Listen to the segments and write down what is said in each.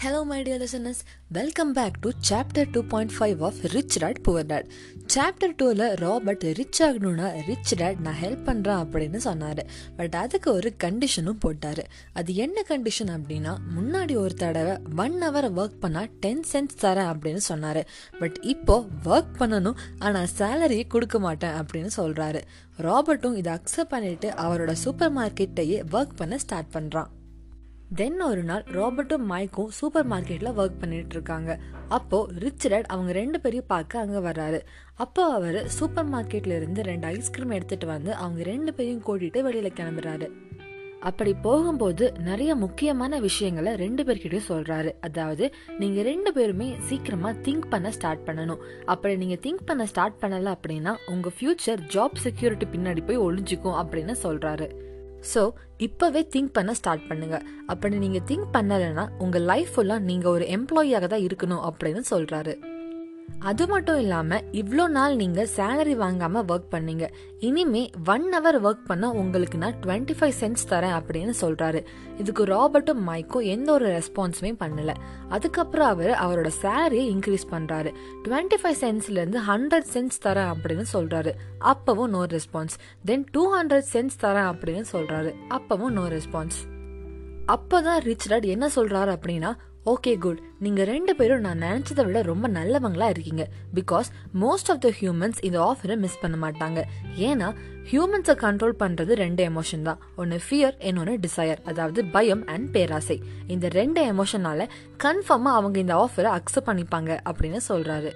my dear listeners. Welcome back to chapter 2.5 of Rich Dad Poor Dad. Chapter டூவில் Robert rich ஆகணும்னா rich dad நான் help பண்ணுறேன் அப்படின்னு சொன்னார். பட் அதுக்கு ஒரு கண்டிஷனும் போட்டார். அது என்ன கண்டிஷன் அப்படின்னா முன்னாடி ஒரு தடவை ஒன் ஹவர் ஒர்க் பண்ணால் டென் சென்ட்ஸ் தரேன் அப்படின்னு சொன்னார். பட் இப்போது ஒர்க் பண்ணணும் ஆனால் சேலரியை கொடுக்க மாட்டேன் அப்படின்னு சொல்கிறாரு ராபர்ட்டும் இதை அக்செப்ட் பண்ணிவிட்டு அவரோட சூப்பர் மார்க்கெட்டையே ஒர்க் பண்ண ஸ்டார்ட் பண்ணுறான் தென் ஒரு நாள் ராபர்ட்டும் மைக்கும் சூப்பர் மார்க்கெட்டில் ஒர்க் பண்ணிட்டு இருக்காங்க. அப்போ ரிச்சர்ட் அவங்க ரெண்டு பேரையும் பார்க்க அங்கே வர்றாரு. அப்போ அவர் சூப்பர் மார்க்கெட்ல இருந்து ரெண்டு ஐஸ்கிரீம் எடுத்துட்டு வந்து அவங்க ரெண்டு பேரையும் கூட்டிட்டு வெளியில கிளம்புறாரு. அப்படி போகும்போது நிறைய முக்கியமான விஷயங்களை ரெண்டு பேர்கிட்டயும் சொல்றாரு. அதாவது நீங்க ரெண்டு பேருமே சீக்கிரமா திங்க் பண்ண ஸ்டார்ட் பண்ணணும். அப்படி நீங்க திங்க் பண்ண ஸ்டார்ட் பண்ணல அப்படின்னா உங்க ஃபியூச்சர் ஜாப் செக்யூரிட்டி பின்னாடி போய் ஒளிஞ்சுக்கும் அப்படின்னு சொல்றாரு. ஸோ இப்போவே திங்க் பண்ண ஸ்டார்ட் பண்ணுங்க. அப்படி நீங்கள் திங்க் பண்ணலைன்னா உங்கள் லைஃப் ஃபுல்லாக நீங்கள் ஒரு எம்ப்ளாயியாக தான் இருக்கணும் அப்படின்னு சொல்கிறாரு அது மட்டும் இல்லாமல் இவ்வளோ நாள் நீங்கள் சேலரி வாங்காமல் ஒர்க் பண்ணீங்க. இனிமே ஒன் ஹவர் ஒர்க் பண்ண உங்களுக்கு நான் டுவெண்ட்டி ஃபைவ் சென்ட்ஸ் தரேன் அப்படின்னு சொல்கிறாரு இதுக்கு ராபர்ட்டும் மைக்கும் எந்த ஒரு ரெஸ்பான்ஸுமே பண்ணல. அதுக்கப்புறம் அவர் அவரோட சேலரியை இன்க்ரீஸ் பண்ணுறாரு டுவெண்ட்டி ஃபைவ் சென்ட்ஸ்லேருந்து ஹண்ட்ரட் சென்ட்ஸ் தரேன் அப்படின்னு சொல்கிறாரு அப்பவும் no response then two hundred cents தரேன் அப்படின்னு சொல்கிறாரு அப்பவும் நோ ரெஸ்பான்ஸ் அப்போதான் ரிச் டாட் என்ன சொல்றாரு அப்படின்னா ஓகே குட் நீங்கள் ரெண்டு பேரும் நான் நினச்சதை விட ரொம்ப நல்லவங்களா இருக்கீங்க. Because most of the humans இந்த ஆஃபரை மிஸ் பண்ண மாட்டாங்க. ஏன்னா ஹியூமன்ஸை கண்ட்ரோல் பண்ணுறது ரெண்டு எமோஷன் தான். ஒன்று ஃபியர் இன்னொன்று டிசையர் அதாவது பயம் அண்ட் பேராசை. இந்த ரெண்டு எமோஷனால கன்ஃபார்மாக அவங்க இந்த ஆஃபரை அக்செப்ட் பண்ணிப்பாங்க அப்படின்னு சொல்கிறாரு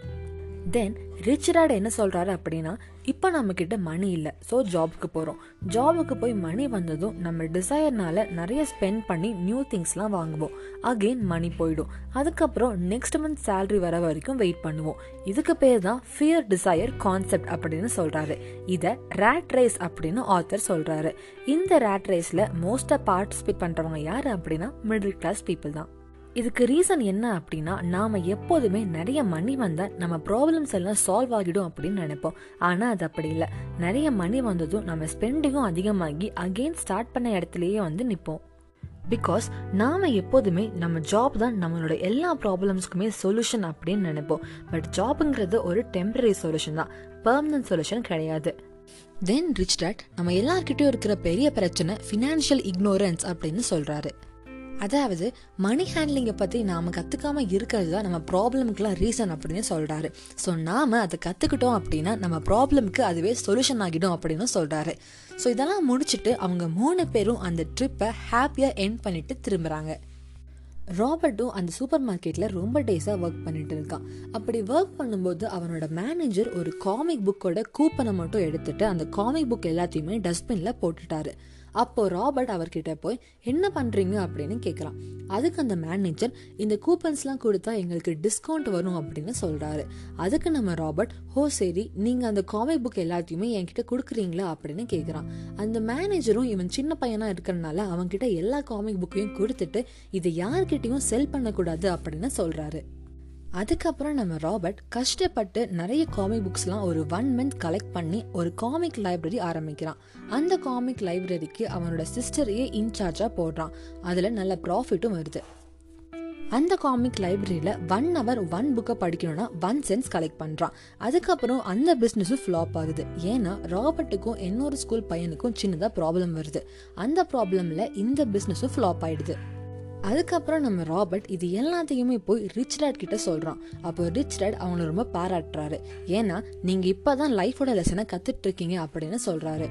தென் ரிச் டேட் என்ன சொல்கிறாரு அப்படின்னா இப்போ நம்மக்கிட்ட மணி இல்லை. ஸோ ஜாபுக்கு போகிறோம் ஜாபுக்கு போய் மணி வந்ததும் நம்ம டிசையர்னால நிறைய ஸ்பெண்ட் பண்ணி நியூ திங்ஸ்லாம் வாங்குவோம். அகெயின் மணி போயிடும். அதுக்கப்புறம் நெக்ஸ்ட் மந்த் சேலரி வர வரைக்கும் வெயிட் பண்ணுவோம். இதுக்கு பேர் தான் ஃபியர் டிசையர் கான்செப்ட் அப்படின்னு சொல்கிறாரு இதை ரேட் ரேஸ் அப்படின்னு ஆத்தர் சொல்கிறாரு இந்த ரேட் ரேஸில் மோஸ்ட்டாக பார்ட்டிசிபேட் பண்ணுறவங்க யார் அப்படின்னா மிடில் கிளாஸ் பீப்புள் தான். இதுக்கு ரீசன் என்ன அப்படின்னா நாம எப்போதுமே நிறைய மணி வந்தால் நம்ம ப்ராப்ளம்ஸ் எல்லாம் சால்வ் ஆகிடும் அப்படின்னு நினைப்போம். ஆனால் அது அப்படி இல்லை. நிறைய மணி வந்ததும் நம்ம ஸ்பெண்டிங்கும் அதிகமாகி அகெயின் ஸ்டார்ட் பண்ண இடத்துலயே வந்து நிற்போம் பிகாஸ் நாம எப்போதுமே நம்ம ஜாப் தான் நம்மளோட எல்லா ப்ராப்ளம்ஸ்க்குமே சொல்யூஷன் அப்படின்னு நினைப்போம். பட் ஜாப்ங்கிறது ஒரு டெம்பரரி சொல்யூஷன் தான். பெர்மனன்ட் சொல்யூஷன் கிடையாது. தென் ரிச் டேட் நம்ம எல்லார்கிட்டயும் இருக்கிற பெரிய பிரச்சனை ஃபினான்ஷியல் இக்னோரன்ஸ் அப்படின்னு சொல்றாரு. அதாவது மணி ஹேண்ட்லிங்கை பற்றி நாம் கற்றுக்காம இருக்கிறது தான் நம்ம ப்ராப்ளமுக்குலாம் ரீசன் அப்படின்னு சொல்கிறாரு ஸோ நாம் அதை கற்றுக்கிட்டோம் அப்படின்னா நம்ம ப்ராப்ளமுக்கு அதுவே சொல்யூஷன் ஆகிடும் அப்படின்னு சொல்கிறாரு ஸோ இதெல்லாம் முடிச்சுட்டு அவங்க மூணு பேரும் அந்த ட்ரிப்பை ஹாப்பியாக என் பண்ணிட்டு திரும்புகிறாங்க ராபர்ட்டும் அந்த சூப்பர் மார்க்கெட்டில் ரொம்ப டேஸாக ஒர்க் பண்ணிட்டு இருக்கான். அப்படி ஒர்க் பண்ணும்போது அவனோட மேனேஜர் ஒரு காமிக் புக்கோட கூப்பனை மட்டும் எடுத்துட்டு அந்த காமிக் புக் எல்லாத்தையுமே டஸ்ட்பினில் போட்டுட்டாரு. அப்போ ராபர்ட் அவர்கிட்ட போய் என்ன பண்றீங்க? அப்படின்னு கேட்குறான் அதுக்கு அந்த மேனேஜர் இந்த கூப்பன்ஸ்லாம் கொடுத்தா எங்களுக்கு டிஸ்கவுண்ட் வரும் அப்படின்னு சொல்றாரு. அதுக்கு நம்ம ராபர்ட் ஹோ சரி நீங்க அந்த காமிக் புக் எல்லாத்தையுமே என்கிட்ட கொடுக்குறீங்களா? அப்படின்னு கேட்குறான் அந்த மேனேஜரும் இவன் சின்ன பையனா இருக்கிறனால அவன்கிட்ட எல்லா காமிக் புக்கையும் கொடுத்துட்டு இதை யார்கிட்டையும் செல் பண்ணக்கூடாது அப்படின்னு சொல்றாரு. அதுக்கப்புறம் நம்ம ராபர்ட் கஷ்டப்பட்டு நிறைய காமிக் புக்ஸ்லாம் ஒரு ஒன் மந்த் கலெக்ட் பண்ணி ஒரு காமிக் லைப்ரரி ஆரம்பிக்கிறான். அந்த காமிக் லைப்ரரிக்கு அவனோட சிஸ்டரையே இன்சார்ஜாக போடுறான். அதில் நல்ல ப்ராஃபிட்டும் வருது. அந்த காமிக் லைப்ரரியில் ஒன் ஹவர் ஒன் புக்கை படிக்கணும்னா ஒன் சென்ஸ் கலெக்ட் பண்ணுறான் அதுக்கப்புறம் அந்த பிஸ்னஸும் ஃப்ளாப் ஆகுது. ஏன்னா ராபர்ட்டுக்கும் இன்னொரு ஸ்கூல் பையனுக்கும் சின்னதாக ப்ராப்ளம் வருது. அந்த ப்ராப்ளமில் இந்த பிஸ்னஸும் ஃப்ளாப் ஆகிடுது அதுக்கப்புறம் நம்ம ராபர்ட் இது எல்லாத்தையுமே போய் ரிச் டேட் கிட்ட சொல்றான். அப்போ ரிச் டேட் அவனை ரொம்ப பாராட்டுறாரு. ஏன்னா நீங்க இப்பதான் லைஃபோட லெசனை கத்துட்டு இருக்கீங்க அப்படின்னு சொல்றாரு.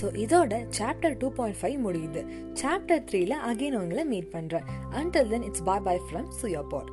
ஸோ இதோட சாப்டர் டூ பாயிண்ட் ஃபைவ் முடியுது. சாப்டர் த்ரீல அகைன் உங்களை மீட் பண்றேன். Until then it's bye bye from சுயோபாட்